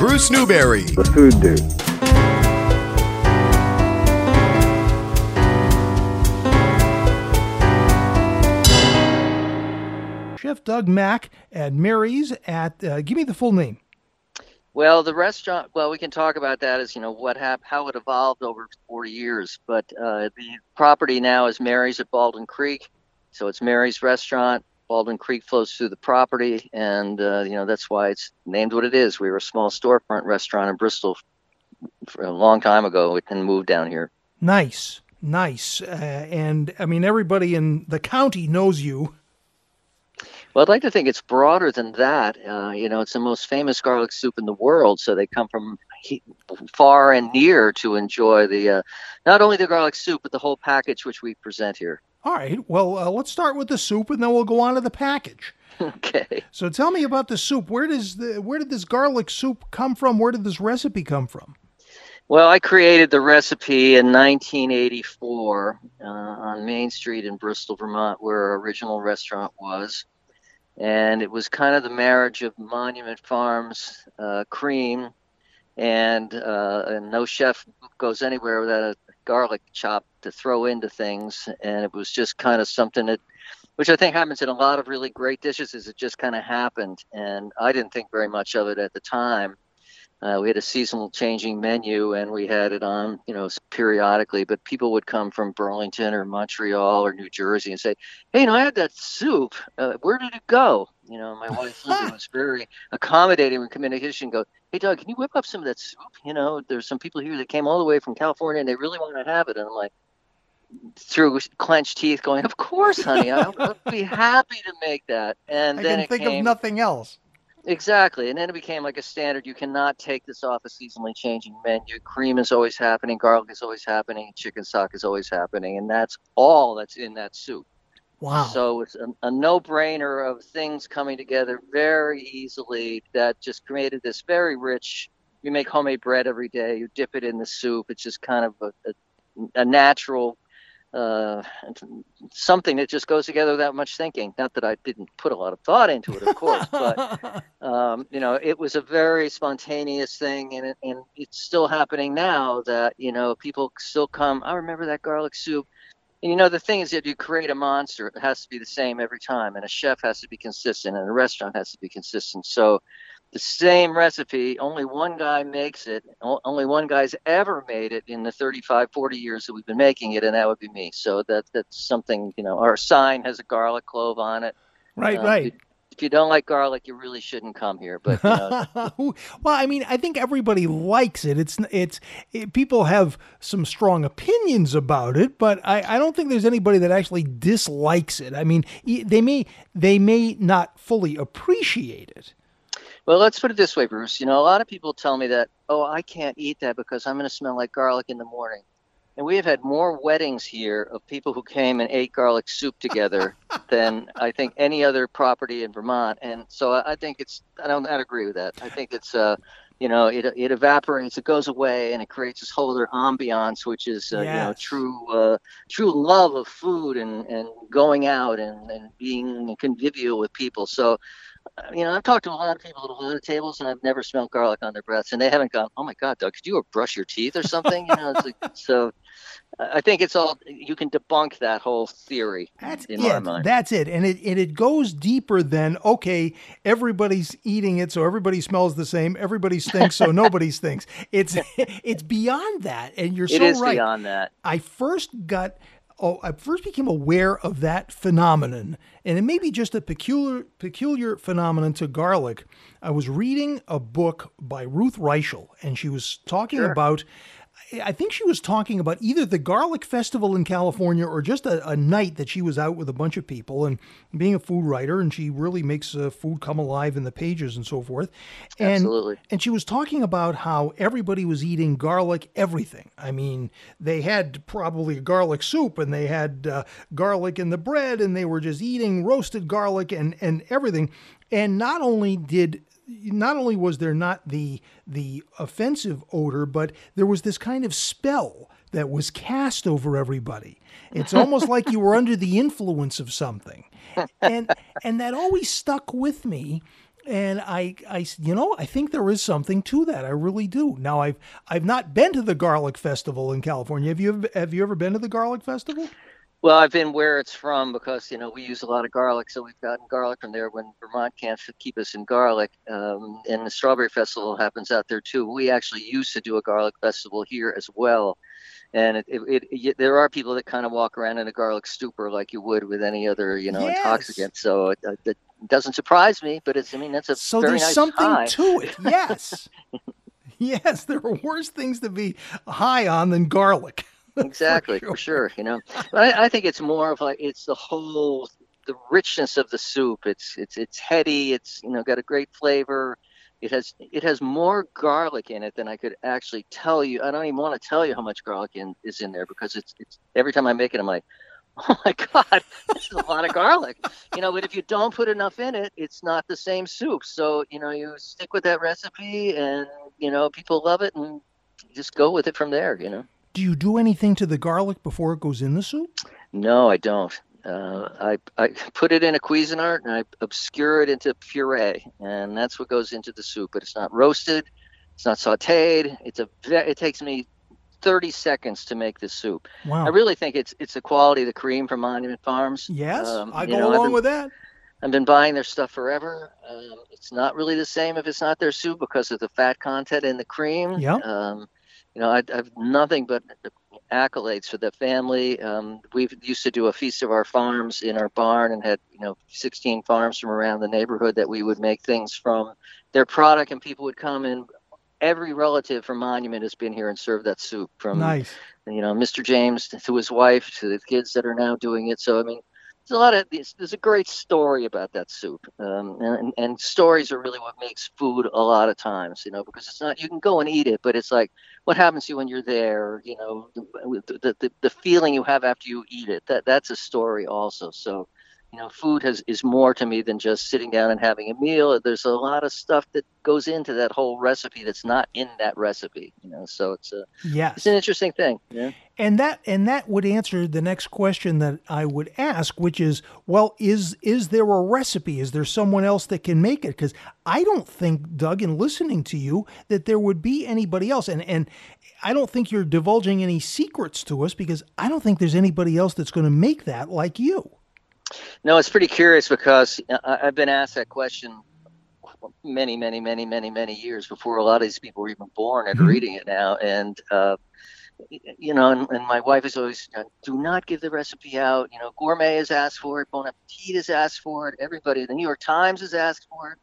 Bruce Newberry. The Food Dude. Chef Doug Mack at Mary's at, uh, give me the full name. Well, the restaurant. Well, we can talk about that as you know what hap- how it evolved over 40 years. But uh, the property now is Mary's at Baldwin Creek, so it's Mary's Restaurant. Baldwin Creek flows through the property, and uh, you know that's why it's named what it is. We were a small storefront restaurant in Bristol for a long time ago, and moved down here. Nice, nice. Uh, and I mean, everybody in the county knows you. Well, I'd like to think it's broader than that. Uh, you know, it's the most famous garlic soup in the world, so they come from he- far and near to enjoy the uh, not only the garlic soup but the whole package which we present here. All right. Well, uh, let's start with the soup, and then we'll go on to the package. okay. So tell me about the soup. Where does the where did this garlic soup come from? Where did this recipe come from? Well, I created the recipe in 1984 uh, on Main Street in Bristol, Vermont, where our original restaurant was. And it was kind of the marriage of Monument Farms uh, cream and, uh, and no chef goes anywhere without a garlic chop to throw into things. And it was just kind of something that, which I think happens in a lot of really great dishes, is it just kind of happened. And I didn't think very much of it at the time. Uh, we had a seasonal changing menu and we had it on, you know, periodically, but people would come from Burlington or Montreal or New Jersey and say, Hey, you know, I had that soup. Uh, where did it go? You know, my wife Linda was very accommodating with communication. Go, Hey, Doug, can you whip up some of that soup? You know, there's some people here that came all the way from California and they really want to have it. And I'm like, through clenched teeth, going, Of course, honey, I'll, I'll be happy to make that. And I then think came, of nothing else. Exactly. And then it became like a standard. You cannot take this off a seasonally changing menu. Cream is always happening, garlic is always happening, chicken stock is always happening. And that's all that's in that soup. Wow. So it's a, a no brainer of things coming together very easily that just created this very rich. You make homemade bread every day, you dip it in the soup. It's just kind of a, a, a natural uh, something that just goes together without much thinking. Not that I didn't put a lot of thought into it, of course, but um, you know, it was a very spontaneous thing, and it, and it's still happening now. That you know, people still come. I remember that garlic soup. And you know, the thing is, if you create a monster, it has to be the same every time, and a chef has to be consistent, and a restaurant has to be consistent. So, the same recipe, only one guy makes it. Only one guy's ever made it in the 35, 40 years that we've been making it, and that would be me. So that that's something. You know, our sign has a garlic clove on it. right, Um, right. If you don't like garlic, you really shouldn't come here. But you know, well, I mean, I think everybody likes it. It's it's it, people have some strong opinions about it, but I, I don't think there's anybody that actually dislikes it. I mean, they may they may not fully appreciate it. Well, let's put it this way, Bruce. You know, a lot of people tell me that, oh, I can't eat that because I'm going to smell like garlic in the morning. And we have had more weddings here of people who came and ate garlic soup together than I think any other property in Vermont. And so I think it's, I don't I don't agree with that. I think it's, uh, you know, it, it evaporates, it goes away, and it creates this whole other ambiance, which is, uh, you know, true, uh, true love of food and, and going out and, and being convivial with people. So, Uh, you know, I've talked to a lot of people at a lot of tables, and I've never smelled garlic on their breaths, and they haven't gone, "Oh my God, Doug, could you brush your teeth or something?" You know, it's like, so. I think it's all you can debunk that whole theory That's in my it. mind. That's it. And it and it goes deeper than okay, everybody's eating it, so everybody smells the same. Everybody stinks, so nobody stinks. It's it's beyond that, and you're It so is right. beyond that. I first got oh I first became aware of that phenomenon and it may be just a peculiar peculiar phenomenon to garlic. I was reading a book by Ruth Reichl and she was talking Sure. about I think she was talking about either the garlic festival in California or just a, a night that she was out with a bunch of people and being a food writer and she really makes uh, food come alive in the pages and so forth. And Absolutely. and she was talking about how everybody was eating garlic everything. I mean, they had probably a garlic soup and they had uh, garlic in the bread and they were just eating roasted garlic and, and everything. And not only did not only was there not the the offensive odor, but there was this kind of spell that was cast over everybody. It's almost like you were under the influence of something. And and that always stuck with me And I, I, you know, I think there is something to that. I really do. Now, I've, I've not been to the Garlic Festival in California. Have you, have you ever been to the Garlic Festival? Well, I've been where it's from because you know we use a lot of garlic, so we've gotten garlic from there. When Vermont can't keep us in garlic, um, and the Strawberry Festival happens out there too. We actually used to do a garlic festival here as well, and it, it, it, there are people that kind of walk around in a garlic stupor like you would with any other you know Yes. intoxicant. So it, uh, it doesn't surprise me, but it's I mean that's a So there's nice something high. to it. Yes. yes, there are worse things to be high on than garlic. exactly for sure. you know? But I, I think it's more of like it's the whole the richness of the soup. It's it's it's heady it's you know got a great flavor. It has it has more garlic in it than i could actually tell you. I don't even want to tell you how much garlic in, is in there because it's it's every time i make it i'm like oh my god this is a lot of garlic. You know but if you don't put enough in it it's not the same soup. So you know you stick with that recipe and you know people love it and just go with it from there you know Do you do anything to the garlic before it goes in the soup? No, I don't. Uh, I I put it in a Cuisinart and I obscure it into puree, and that's what goes into the soup. But it's not roasted, it's not sautéed. It's a ve- it takes me 30 seconds to make this soup. Wow. I really think it's it's the quality of the cream from Monument Farms. yes, Um, I go know, along been- with that. I've been buying their stuff forever. Um, it's not really the same if it's not their soup because of the fat content in the cream. Yeah. Um, you know, I, I have nothing but accolades for the family. Um, we used to do a feast of our farms in our barn and had you know 16 farms from around the neighborhood that we would make things from their product, and people would come and every relative from Monument has been here and served that soup from Nice. you know, Mr. James to his wife to the kids that are now doing it. So I mean, a lot of there's, a great story about that soup, um, and and stories are really what makes food a lot of times, you know, because it's not you can go and eat it, but it's like what happens to you when you're there, you know, the the, the, the feeling you have after you eat it. That that's a story also. So. You know, food has is more to me than just sitting down and having a meal. There's a lot of stuff that goes into that whole recipe that's not in that recipe. You know, so it's a Yes. it's an interesting thing. Yeah. And that and that would answer the next question that I would ask, which is, well, is is there a recipe? Is there someone else that can make it? Because I don't think, Doug, in listening to you, that there would be anybody else. And and I don't think you're divulging any secrets to us because I don't think there's anybody else that's going to make that like you. No, it's pretty curious because I, I've been asked that question many, many, many, many, many years before a lot of these people were even born and Mhm. reading it now. And, uh, you know, and, and my wife is always, uh, do not give the recipe out. You know, Gourmet has asked for it, Bon Appetit has asked for it, everybody, the New York Times has asked for it.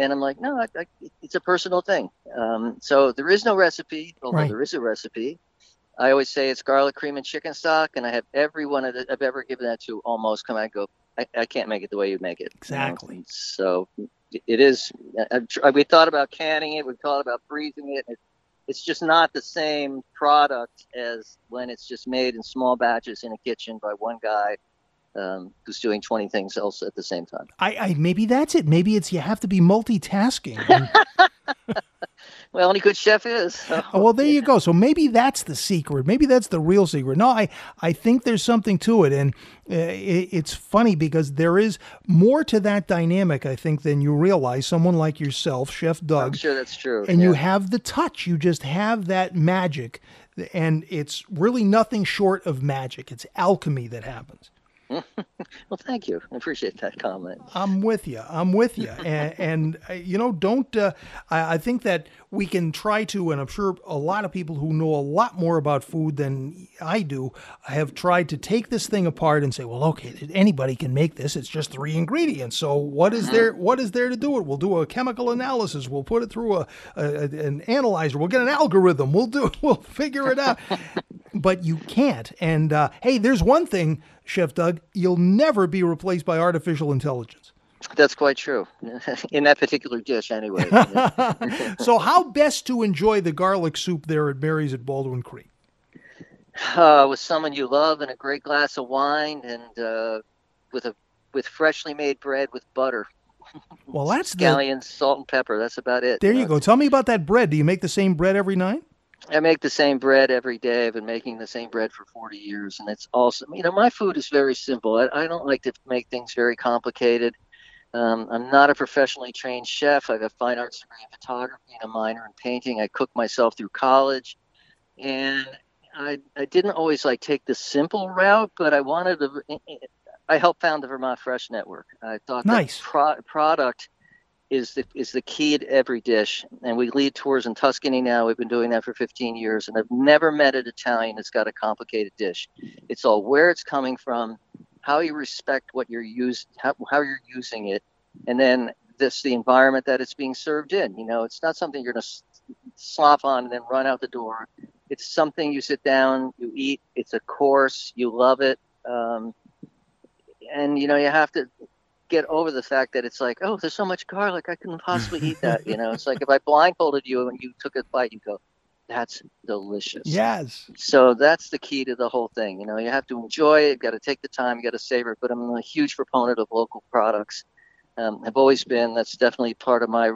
And I'm like, no, I, I, it's a personal thing. Um, so there is no recipe, although Right. there is a recipe. I always say it's garlic cream and chicken stock, and I have every one of the, I've ever given that to almost come out and go, I, I can't make it the way you make it. you know? Exactly. So it is. I've, we thought about canning it. We thought about freezing it. it. It's just not the same product as when it's just made in small batches in a kitchen by one guy um, who's doing 20 things else at the same time. I, I maybe that's it. Maybe it's you have to be multitasking. Well, any good chef is. so. Oh, well, there you go. So maybe that's the secret. Maybe that's the real secret. No, I, I think there's something to it. And uh, it, it's funny because there is more to that dynamic, I think, than you realize. Someone like yourself, Chef I'm Doug, sure that's true. and you have the touch. You just have that magic. And it's really nothing short of magic. It's alchemy that happens. Well, thank you. I appreciate that comment. I'm with you. I'm with you. And, and uh, you know, don't. Uh, I, I think that we can try to, and I'm sure a lot of people who know a lot more about food than I do have tried to take this thing apart and say, well, okay, anybody can make this. It's just three ingredients. So what is there? What is there to do it? We'll do a chemical analysis. We'll put it through a, a an analyzer. We'll get an algorithm. We'll do. We'll figure it out. But you can't. And uh, hey, there's one thing, Chef Doug, you'll never be replaced by artificial intelligence. That's quite true. In that particular dish, anyway. so, how best to enjoy the garlic soup there at Mary's at Baldwin Creek? uh, with someone you love and a great glass of wine and uh, with a with freshly made bread with butter, Well, that's the. salt and pepper. That's about it. There you know. go. Tell me about that bread. Do you make the same bread every night? I make the same bread every day. I've been making the same bread for 40 years, and it's awesome. You know, my food is very simple. I, I don't like to make things very complicated. Um, I'm not a professionally trained chef. I have a fine arts degree in photography and a minor in painting. I cooked myself through college, and I I didn't always like take the simple route, but I wanted to. I helped found the Vermont Fresh Network. I thought Nice. that pro- product is the is the key to every dish. And we lead tours in Tuscany now. We've been doing that for 15 years, and I've never met an Italian that's got a complicated dish. It's all where it's coming from, how you respect what you're use, how, how you're using it, and then this the environment that it's being served in. You know, it's not something you're gonna slop on and then run out the door. It's something you sit down, you eat. It's a course, you love it. Um, and you know you have to get over the fact that it's like, oh, there's so much garlic, I couldn't possibly eat that. You know, it's like if I blindfolded you and you took a bite, you go, that's delicious. Yes. So that's the key to the whole thing. You know, you have to enjoy it. Got to take the time. You got to savor it. But I'm a huge proponent of local products. Um, I've always been. That's definitely part of my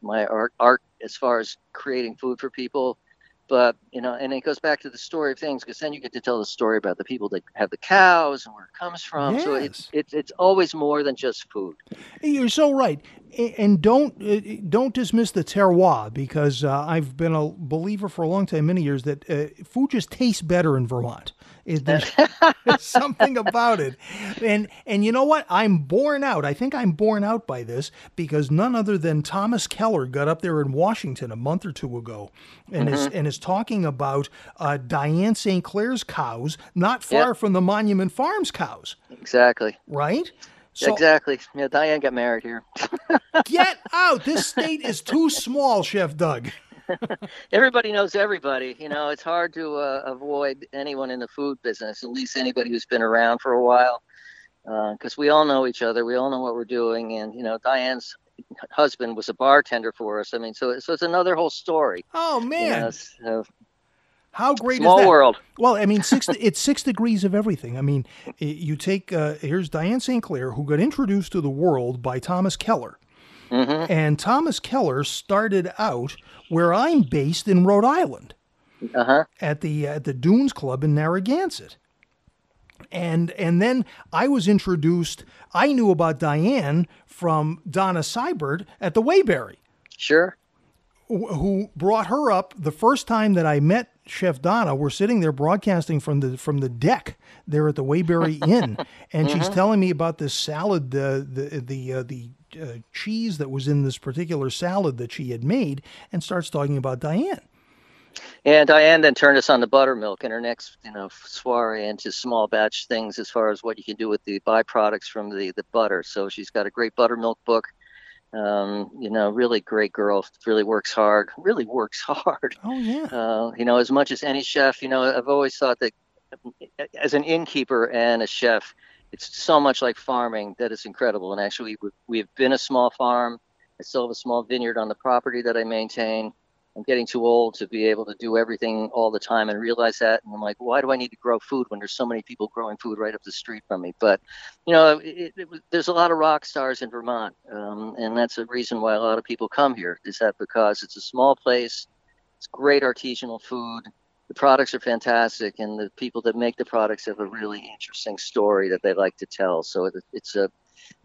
my art art as far as creating food for people. But you know, and it goes back to the story of things because then you get to tell the story about the people that have the cows and where it comes from. So it's it's it's always more than just food. You're so right, and don't uh, don't dismiss the terroir because uh, I've been a believer for a long time, many years, that uh, food just tastes better in Vermont. It, there's, there's something about it, and and you know what? I'm borne out. I think I'm borne out by this because none other than Thomas Keller got up there in Washington a month or two ago, and is and is talking about uh, Diane St. Clair's cows, not far Yep. from the Monument Farms cows, Exactly. right? So, exactly. Yeah, Diane got married here. Get out! This state is too small, Chef Doug. everybody knows everybody. You know, it's hard to uh, avoid anyone in the food business, at least anybody who's been around for a while, because we all know each other. We all know what we're doing. And, you know, Diane's husband was a bartender for us. I mean, so, so it's another whole story. Oh You man, know, so how great small is that? world. Well, I mean, six. it's six degrees of everything. I mean, you take uh, here's Diane St. Clair, who got introduced to the world by Thomas Keller, hmm and Thomas Keller started out where I'm based in Rhode Island. Uh huh. at the at the Dunes Club in Narragansett. And and then I was introduced. I knew about Diane from Donna Seibert at the Waybury, Sure. Who brought her up the first time that I met Chef Donna. We're sitting there broadcasting from the from the deck there at the Waybury Inn, and she's telling me about this salad, the the the uh, the uh, cheese that was in this particular salad that she had made, and starts talking about Diane. And Diane then turned us on to buttermilk and her next, you know, soiree into small batch things as far as what you can do with the byproducts from the, the butter. So she's got a great buttermilk book. Um, you know, really great girl. Really works hard. Really works hard. Oh yeah. Uh, you know, as much as any chef. You know, I've always thought that as an innkeeper and a chef, it's so much like farming that it's incredible. And actually, we- we've been a small farm. I still have a small vineyard on the property that I maintain. I'm getting too old to be able to do everything all the time and realize that. And I'm like, why do I need to grow food when there's so many people growing food right up the street from me? But, you know, it, it, there's a lot of rock stars in Vermont. Um, and that's a reason why a lot of people come here is that because it's a small place, it's great artisanal food. The products are fantastic, and the people that make the products have a really interesting story that they like to tell. So it, it's a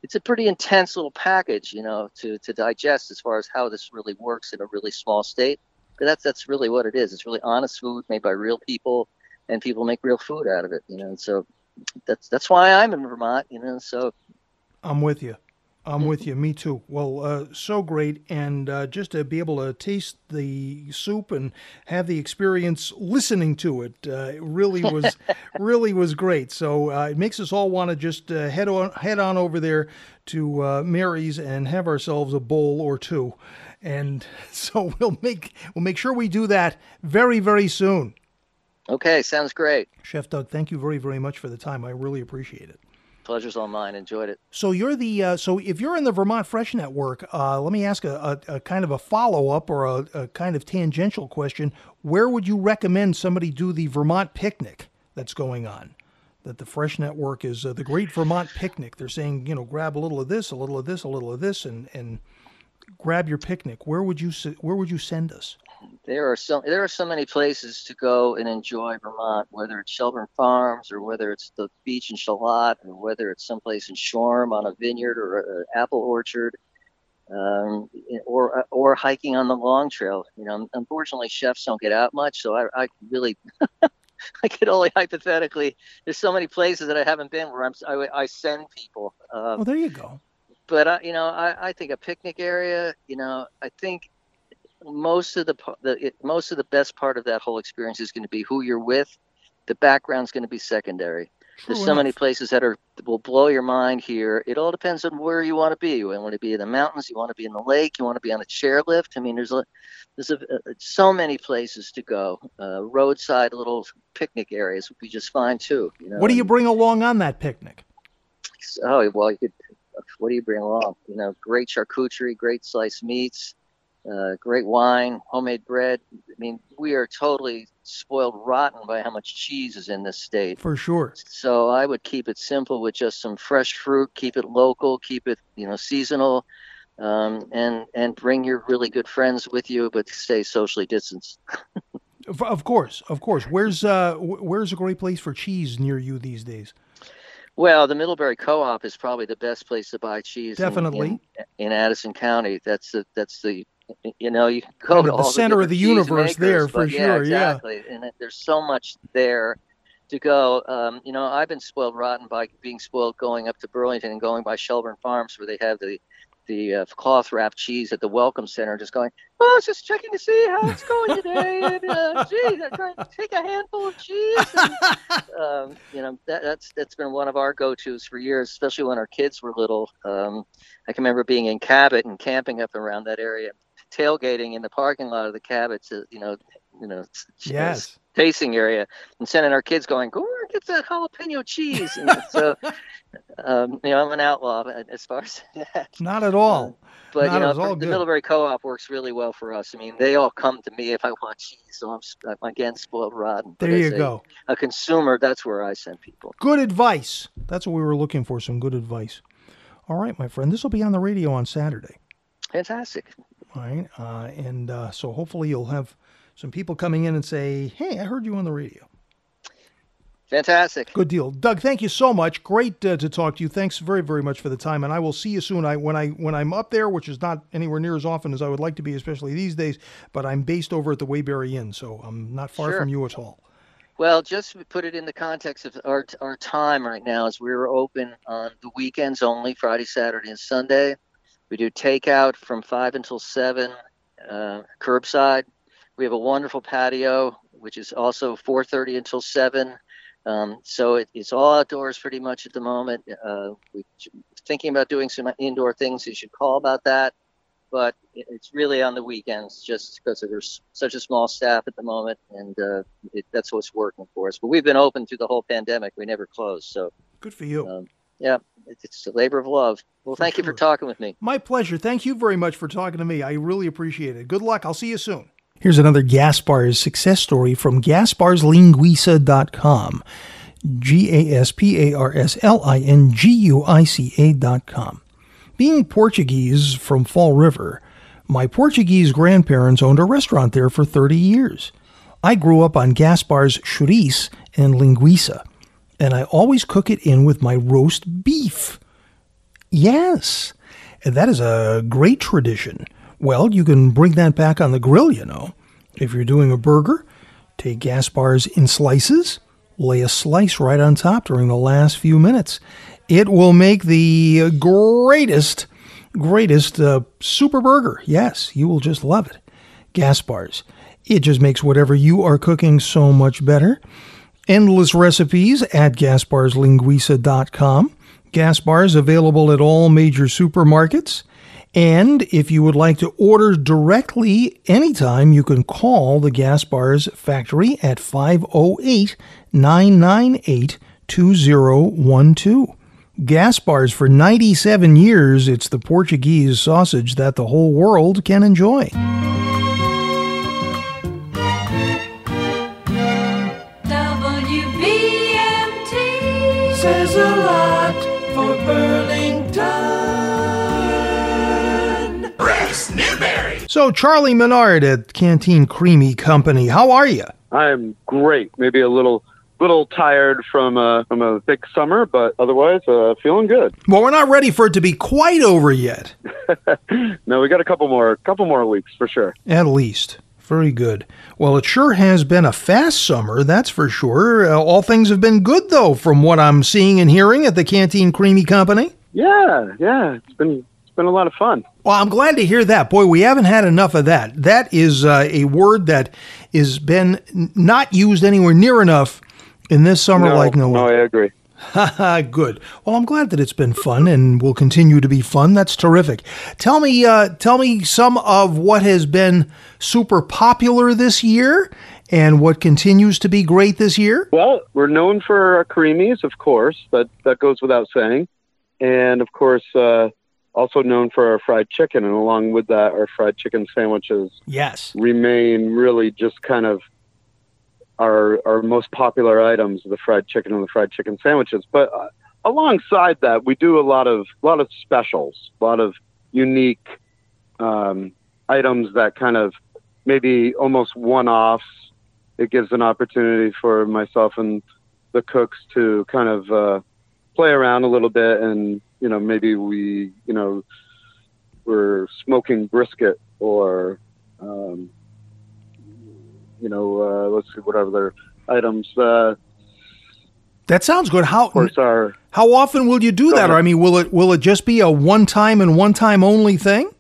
it's a pretty intense little package, you know, to, to digest as far as how this really works in a really small state. But that's that's really what it is. It's really honest food made by real people, and people make real food out of it, you know. And so that's that's why I'm in Vermont, you know. So I'm with you. I'm with you. Me too. Well, uh, so great, and uh, just to be able to taste the soup and have the experience listening to it, uh, it really was, really was great. So uh, it makes us all want to just uh, head on, head on over there to uh, Mary's and have ourselves a bowl or two, and so we'll make we'll make sure we do that very very soon. okay, sounds great. Chef Doug, thank you very very much for the time. I really appreciate it. Pleasure's all mine. Enjoyed it. So you're the uh, so if you're in the Vermont Fresh Network, uh, let me ask a, a, a kind of a follow up or a, a kind of tangential question. Where would you recommend somebody do the Vermont picnic that's going on? That the Fresh Network is uh, the Great Vermont Picnic. They're saying you know grab a little of this, a little of this, a little of this, and and grab your picnic. Where would you where would you send us? There are so there are so many places to go and enjoy Vermont, whether it's Shelburne Farms or whether it's the beach in Charlotte or whether it's someplace in Shoreham on a vineyard or an apple orchard, um, or or hiking on the Long Trail. You know, unfortunately, chefs don't get out much, so I, I really. I could only hypothetically. There's so many places that I haven't been where I'm. I, I send people. Um, well, there you go. But uh, you know, I, I think a picnic area. You know, I think most of the, the it, most of the best part of that whole experience is going to be who you're with. The background's going to be secondary. True There's so many places that are will blow your mind here. It all depends on where you want to be. You want to be in the mountains. You want to be in the lake. You want to be on a chairlift. I mean, there's a there's a, a, so many places to go. Uh, roadside little picnic areas would be just fine too. You know? What do you bring along on that picnic? Oh well, you could. What do you bring along? You know, great charcuterie, great sliced meats uh, great wine, homemade bread. I mean, we are totally spoiled rotten by how much cheese is in this state. For sure. So I would keep it simple with just some fresh fruit, keep it local, keep it you know seasonal, um, and and bring your really good friends with you, but stay socially distanced. of course, of course. Where's uh where's a great place for cheese near you these days? Well, the Middlebury Co-op is probably the best place to buy cheese. Definitely in, in, in Addison County. That's the that's the you know, you go to the center the of the universe makers, there for yeah, sure. Exactly. Yeah, and there's so much there to go. Um, you know, I've been spoiled rotten by being spoiled going up to Burlington and going by Shelburne Farms where they have the the uh, cloth wrapped cheese at the Welcome Center, just going, oh, I was just checking to see how it's going today. and uh, geez, I'm trying to take a handful of cheese. And, um, you know, that, that's that's been one of our go tos for years, especially when our kids were little. Um, I can remember being in Cabot and camping up around that area, tailgating in the parking lot of the Cabot's, you know, you know, yes, tasting area, and sending our kids going, go get that jalapeno cheese. And so, um, you know, I'm an outlaw as far as that. Not at all. Uh, but Not you know, the good. Middlebury Co-op works really well for us. I mean, they all come to me if I want cheese, so I'm, I'm again spoiled rotten. There you go. A consumer, that's where I send people. Good advice. That's what we were looking for. Some good advice. All right, my friend. This will be on the radio on Saturday. Fantastic. All right. Uh, and uh, so hopefully you'll have some people coming in and say, hey, I heard you on the radio. Fantastic. Good deal, Doug. Thank you so much. Great uh, to talk to you. Thanks very, very much for the time, and I will see you soon. I when I when I'm up there, which is not anywhere near as often as I would like to be, especially these days. But I'm based over at the Waybury Inn, so I'm not far sure. from you at all. Well, just to put it in the context of our our time right now, is we're open on the weekends only, Friday, Saturday, and Sunday. We do takeout from five until seven, uh, curbside. We have a wonderful patio, which is also 4:30 until seven. Um, so it, it's all outdoors pretty much at the moment. Uh, we're thinking about doing some indoor things. You should call about that, but it's really on the weekends just because there's such a small staff at the moment, and uh, it, that's what's working for us. But we've been open through the whole pandemic. We never closed. So good for you. Um, yeah, it's a labor of love. Well, thank sure. you for talking with me. My pleasure. Thank you very much for talking to me. I really appreciate it. Good luck. I'll see you soon. Here's another Gaspars success story from GasparsLinguica.com. G A S P A R S L I N G U I C A.com. Being Portuguese from Fall River, my Portuguese grandparents owned a restaurant there for 30 years. I grew up on Gaspar's chouriço and linguiça, and I always cook it in with my roast beef. Yes, and that is a great tradition. Well, you can bring that back on the grill, you know. If you're doing a burger, take Gaspar's in slices, lay a slice right on top during the last few minutes. It will make the greatest, greatest uh, super burger. Yes, you will just love it. Gaspar's. It just makes whatever you are cooking so much better. Endless recipes at gasparslinguica.com. Gaspar's available at all major supermarkets. And if you would like to order directly anytime, you can call the Gaspar's factory at 508 998 2012. Gaspar's for 97 years, it's the Portuguese sausage that the whole world can enjoy. So, Charlie Menard at Canteen Creemee Company, how are you? I'm great. Maybe a little little tired from a from a thick summer, but otherwise uh, feeling good. Well, we're not ready for it to be quite over yet. no, we got a couple more couple more weeks for sure. At least. Very good. Well, it sure has been a fast summer, that's for sure. Uh, all things have been good, though, from what I'm seeing and hearing at the Canteen Creemee Company. Yeah, yeah, it's been been a lot of fun. Well, I'm glad to hear that. Boy, we haven't had enough of that. That is uh, a word that has been not used anywhere near enough in this summer no, like no one. No, I agree. Good. Well, I'm glad that it's been fun and will continue to be fun. That's terrific. Tell me, uh, tell me some of what has been super popular this year and what continues to be great this year. Well, we're known for our creamies, of course. That that goes without saying, and of course, uh, also known for our fried chicken. And along with that, our fried chicken sandwiches. Yes. Remain really just kind of our our most popular items, the fried chicken and the fried chicken sandwiches. But uh, alongside that, we do a lot of a lot of specials, a lot of unique um, items that kind of maybe almost one-offs. It gives an opportunity for myself and the cooks to kind of uh, play around a little bit, and you know maybe we you know we're smoking brisket or um, you know, uh, let's see what other items. Uh, that sounds good. How of course our how often will you do that? Or I mean, will it will it just be a one time and one time only thing?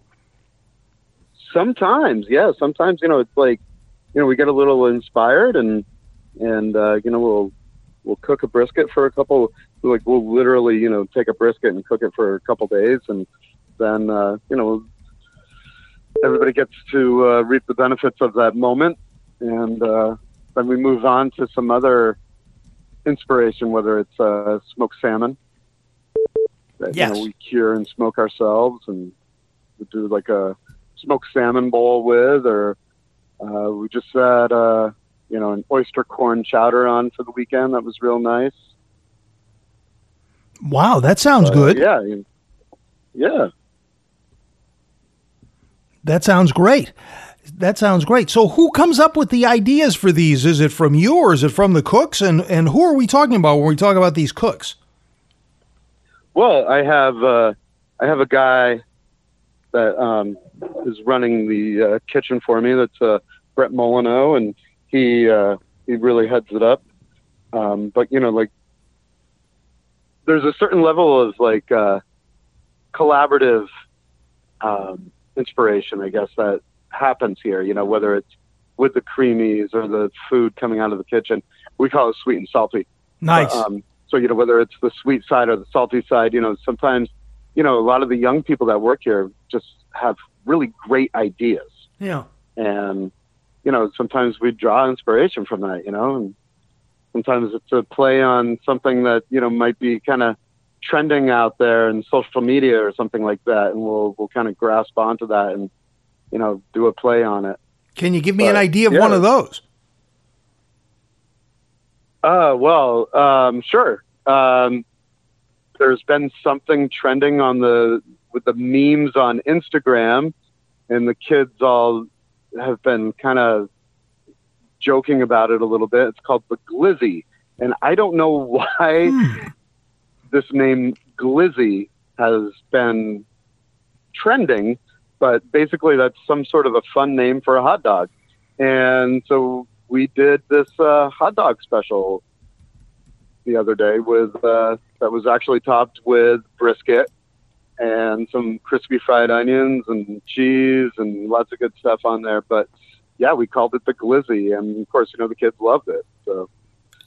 Sometimes, yeah. Sometimes you know it's like you know we get a little inspired and and uh, you know we'll we'll cook a brisket for a couple like we'll literally you know take a brisket and cook it for a couple days and then uh, you know everybody gets to uh, reap the benefits of that moment and uh, then we move on to some other inspiration, whether it's uh, smoked salmon that yes. you know, we cure and smoke ourselves, and we do like a smoked salmon bowl with, or uh, we just had uh, you know an oyster corn chowder on for the weekend. That was real nice. Wow, that sounds good. Yeah, yeah. That sounds great. That sounds great. So, who comes up with the ideas for these? Is it from you, or is it from the cooks? And and who are we talking about when we talk about these cooks? Well, I have uh, I have a guy that um, is running the uh, kitchen for me. That's uh, Brett Molyneux, and he uh, he really heads it up. Um, but you know, like there's a certain level of like uh, collaborative um, inspiration, I guess that happens here. You know, whether it's with the creamies or the food coming out of the kitchen, we call it sweet and salty. Nice. But, um, so you know, whether it's the sweet side or the salty side, you know, sometimes you know a lot of the young people that work here just have really great ideas. Yeah. And you know, sometimes we draw inspiration from that. You know, and sometimes it's a play on something that you know might be kind of trending out there in social media or something like that, and we'll we'll kind of grasp onto that and you know, do a play on it. Can you give me but, an idea of yeah. one of those? Uh, well, um, sure. Um, there's been something trending on the with the memes on Instagram, and the kids all have been kind of joking about it a little bit. It's called the Glizzy, and I don't know why hmm. this name Glizzy has been trending, but basically that's some sort of a fun name for a hot dog. And so we did this uh, hot dog special the other day with uh, that was actually topped with brisket and some crispy fried onions and cheese and lots of good stuff on there. But yeah, we called it the glizzy, and of course, you know the kids loved it. So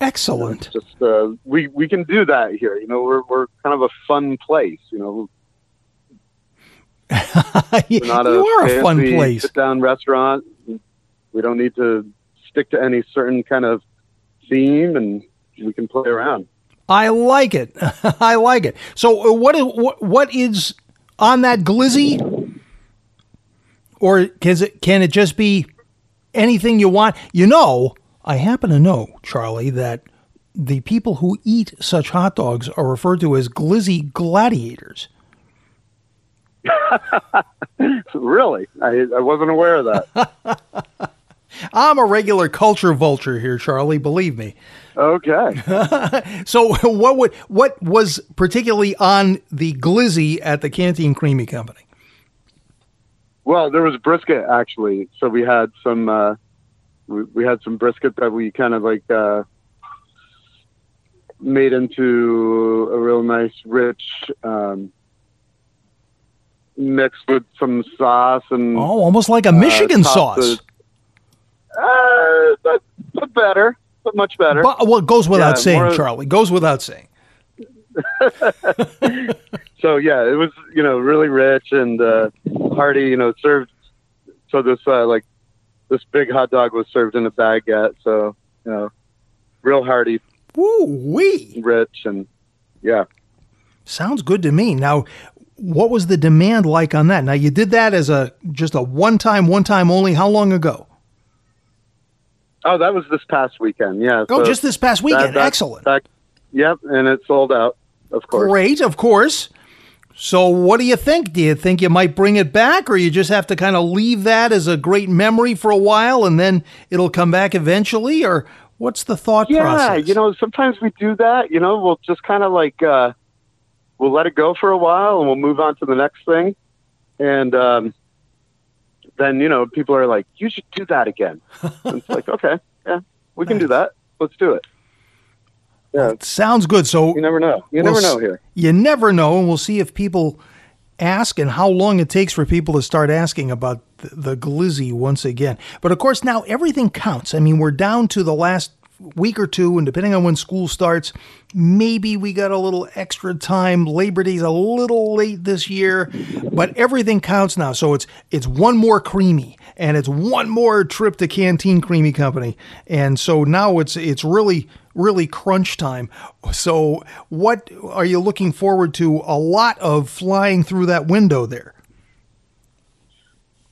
excellent. You know, just uh, we we can do that here. You know, we're we're kind of a fun place. You know, you are a fun place. Sit down restaurant. We don't need to stick to any certain kind of theme, and we can play around. I like it. I like it. So, uh, what is what, what is on that glizzy, or can it can it just be anything you want? You know, I happen to know, Charlie, that the people who eat such hot dogs are referred to as glizzy gladiators. really? I, I wasn't aware of that. I'm a regular culture vulture here, Charlie. Believe me. Okay. So, what would what was particularly on the glizzy at the Canteen Creemee Company? Well, there was brisket actually. So we had some uh, we, we had some brisket that we kind of like uh, made into a real nice, rich um, mix with some sauce and Oh, almost like a Michigan top sauce. uh, but, but better, but much better. But, well, it goes without Yeah, saying, Charlie. Goes without saying. so yeah, it was you know really rich and uh, hearty. You know, served. So this uh, like this big hot dog was served in a baguette. So you know, real hearty, Woo wee! rich, and yeah. Sounds good to me. Now, what was the demand like on that? Now, you did that as a just a one time, one time only. How long ago? Oh, that was this past weekend. Yeah. Oh, so just this past weekend. that- that- Excellent. that- yep, and it sold out. Of course. Great, of course. So, what do you think? Do you think you might bring it back, or you just have to kind of leave that as a great memory for a while and then it'll come back eventually? Or what's the thought Yeah, process? you know, sometimes we do that. You know, we'll just kind of like uh, we'll let it go for a while, and we'll move on to the next thing, and um, then you know, people are like, "You should do that again." It's like, okay, yeah, we can do that. Let's do it. Yeah, Sounds good. So, you never know. You We'll never know here. you never know, and we'll see if people ask and how long it takes for people to start asking about the, the glizzy once again. But of course, now everything counts. I mean, we're down to the last week or two, and depending on when school starts, maybe we got a little extra time. Labor Day's a little late this year, but everything counts now. So it's it's one more creamy, and it's one more trip to Canteen Creemee Company, and so now it's it's really really crunch time. So, what are you looking forward to? A lot of flying through that window there.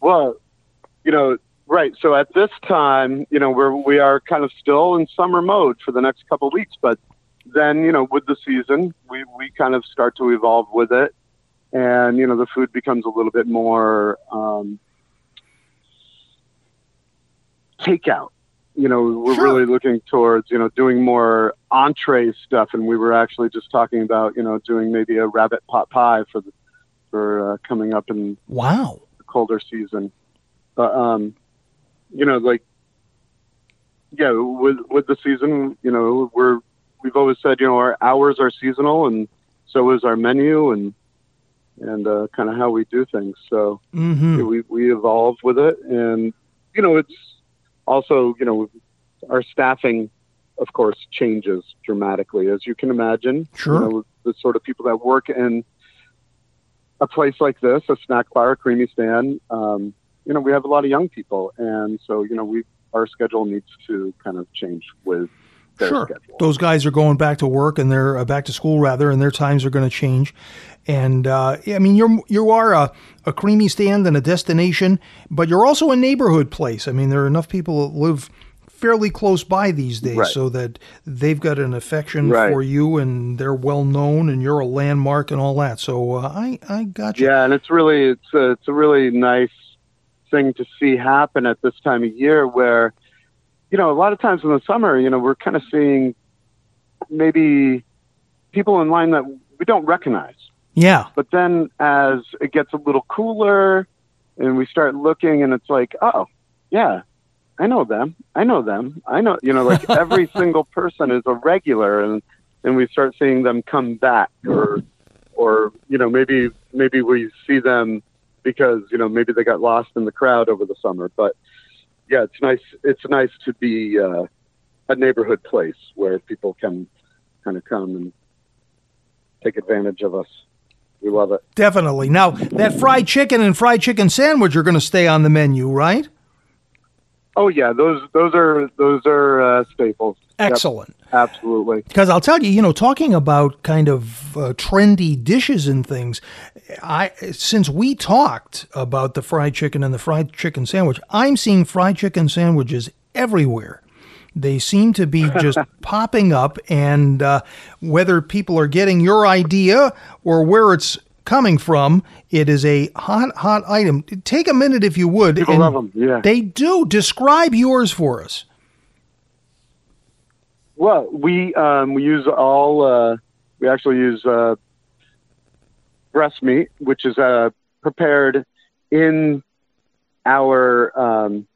Well, you know, right. So at this time, you know, we're we are kind of still in summer mode for the next couple weeks, but then, you know, with the season, we we kind of start to evolve with it, and you know, the food becomes a little bit more um, takeout. You know, we're Sure. really looking towards you know doing more entree stuff, and we were actually just talking about you know doing maybe a rabbit pot pie for the for uh, coming up in Wow. the colder season. But um, you know, like yeah, with with the season, you know, we're we've always said, you know, our hours are seasonal, and so is our menu, and and uh, kind of how we do things. So hmm we we evolve with it, and you know, it's also you know, our staffing, of course, changes dramatically, as you can imagine. Sure. You know, the sort of people that work in a place like this, a snack bar, a creamy stand, um, you know, we have a lot of young people, and so you know, we our schedule needs to kind of change with Sure. schedule. Those guys are going back to work and they're uh, back to school rather, and their times are going to change. And uh, I mean, you're you are a, a creamy stand and a destination, but you're also a neighborhood place. I mean, there are enough people that live fairly close by these days, Right. so that they've got an affection Right. for you, and they're well known, and you're a landmark and all that. So uh, I I got you. Yeah, and it's really it's a, it's a really nice thing to see happen at this time of year where you know a lot of times in the summer you know we're kind of seeing maybe people in line that we don't recognize. Yeah. but then as it gets a little cooler and we start looking and it's like oh yeah i know them. I know them. I know you know like every single person is a regular and and we start seeing them come back or or you know maybe maybe we see them because you know maybe they got lost in the crowd over the summer. But yeah it's nice it's nice to be uh, a neighborhood place where people can kind of come and take advantage of us we love it Definitely. Now, that fried chicken and fried chicken sandwich are going to stay on the menu, right? oh yeah those those are those are uh, staples Yep, Excellent. absolutely Because I'll tell you, you know, talking about kind of uh, trendy dishes and things, I since we talked about the fried chicken and the fried chicken sandwich, I'm seeing fried chicken sandwiches everywhere. They seem to be just popping up, and uh, whether people are getting your idea or where it's coming from. It is a hot, hot item. Take a minute if you would. People and love them. Yeah. They do. Describe yours for us. Well, we um, we use all. Uh, we actually use uh, breast meat, which is uh, prepared in our um,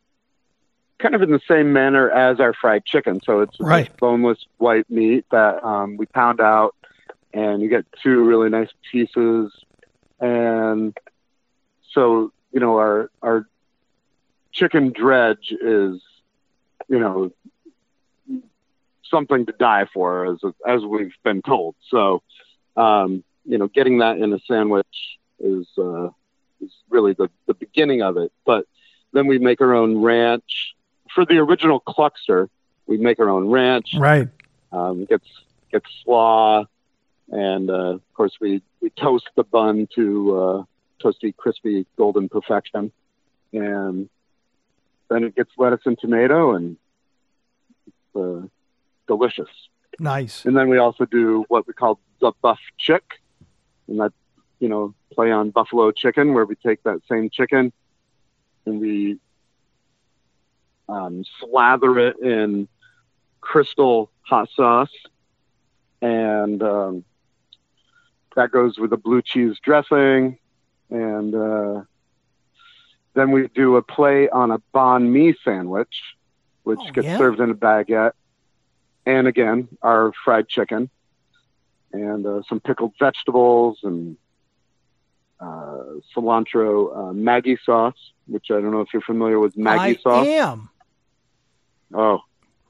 kind of in the same manner as our fried chicken. So it's Right. boneless white meat that um, we pound out, and you get two really nice pieces. And so you know our our chicken dredge is you know something to die for, as as we've been told. So, um, you know, getting that in a sandwich is uh, is really the the beginning of it. But then we make our own ranch for the original cluckster. We make our own ranch. Right. Um, gets gets slaw, and uh, of course we we toast the bun to uh, toasty, crispy, golden perfection, and then it gets lettuce and tomato, and it's uh, delicious. Nice. And then we also do what we call the buff chick, and that you know play on buffalo chicken, where we take that same chicken and we um, slather it in crystal hot sauce, and um, that goes with a blue cheese dressing, and uh, then we do a play on a banh mi sandwich, which Oh, gets yeah? served in a baguette, and again our fried chicken, and uh, some pickled vegetables and uh, cilantro uh, Maggi sauce, which I don't know if you're familiar with Maggi I sauce. am. Oh,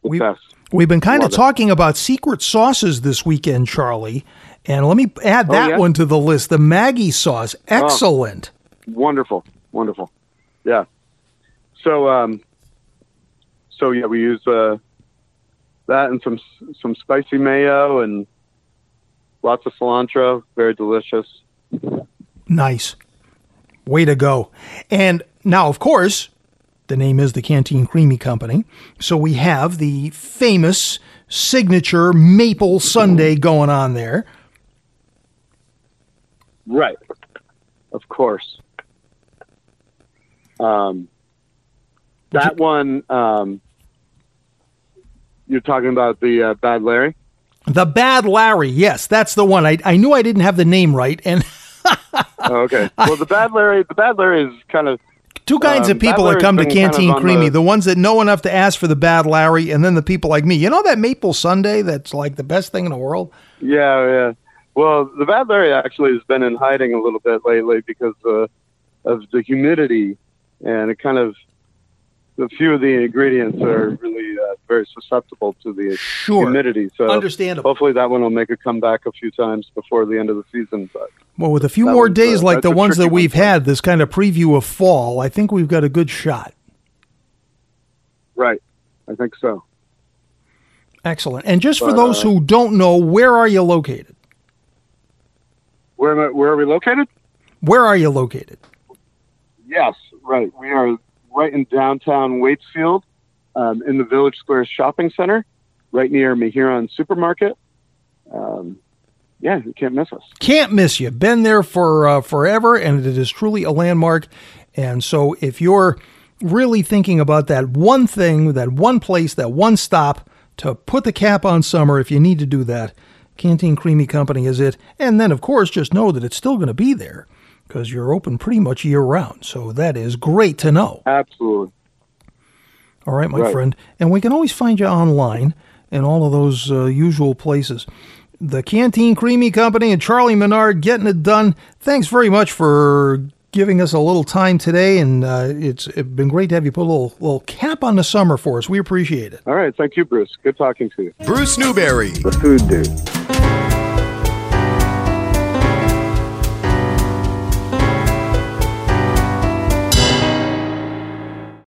We- best. We've been kind of Love it. talking about secret sauces this weekend, Charlie. And let me add Oh, that yeah? one to the list. The Maggi sauce. Excellent. Wonderful, wonderful. Yeah. So, um, so yeah, we use uh, that and some some spicy mayo and lots of cilantro. Very delicious. Nice. Way to go. And now, of course, the name is the Canteen Creemee Company. So we have the famous signature maple sundae going on there. Right. Of course. Um, that one. Um, you're talking about the uh, Bad Larry. The Bad Larry. Yes, that's the one. I, I knew I didn't have the name right. And Oh, okay. Well, the Bad Larry. The Bad Larry is kind of two kinds Um, of people that come to Larry's kind Canteen of Creemee the- the ones that know enough to ask for the Bad Larry, and then the people like me. You know that maple sundae that's like the best thing in the world? Yeah, yeah. Well, the Bad Larry actually has been in hiding a little bit lately because uh, of the humidity, and it kind of a few of the ingredients are really uh, very susceptible to the Sure. humidity. So Understandable. hopefully that one will make a comeback a few times before the end of the season. But Well, with a few more days uh, like the ones that we've me. had, this kind of preview of fall, I think we've got a good shot. right, I think so. Excellent. And just for those uh, who don't know, where are you located? Where am I, where are we located? Where are you located? Yes, right. We are right in downtown Waitsfield, um, in the Village Square Shopping Center, right near Mehuron Supermarket. Um, yeah, you can't miss us. Can't miss you. Been there for uh, forever, and it is truly a landmark. And so, if you're really thinking about that one thing, that one place, that one stop to put the cap on summer, if you need to do that, Canteen Creemee Company is it. And then, of course, just know that it's still going to be there because you're open pretty much year round. So that is great to know. Absolutely. All right, my Right. friend. And we can always find you online in all of those uh, usual places. The Canteen Creemee Company and Charlie Menard getting it done. Thanks very much for giving us a little time today, and uh, it's, it's been great to have you put a little little cap on the summer for us. We appreciate it. All right. Thank you, Bruce. Good talking to you. Bruce Newberry. The Food Dude.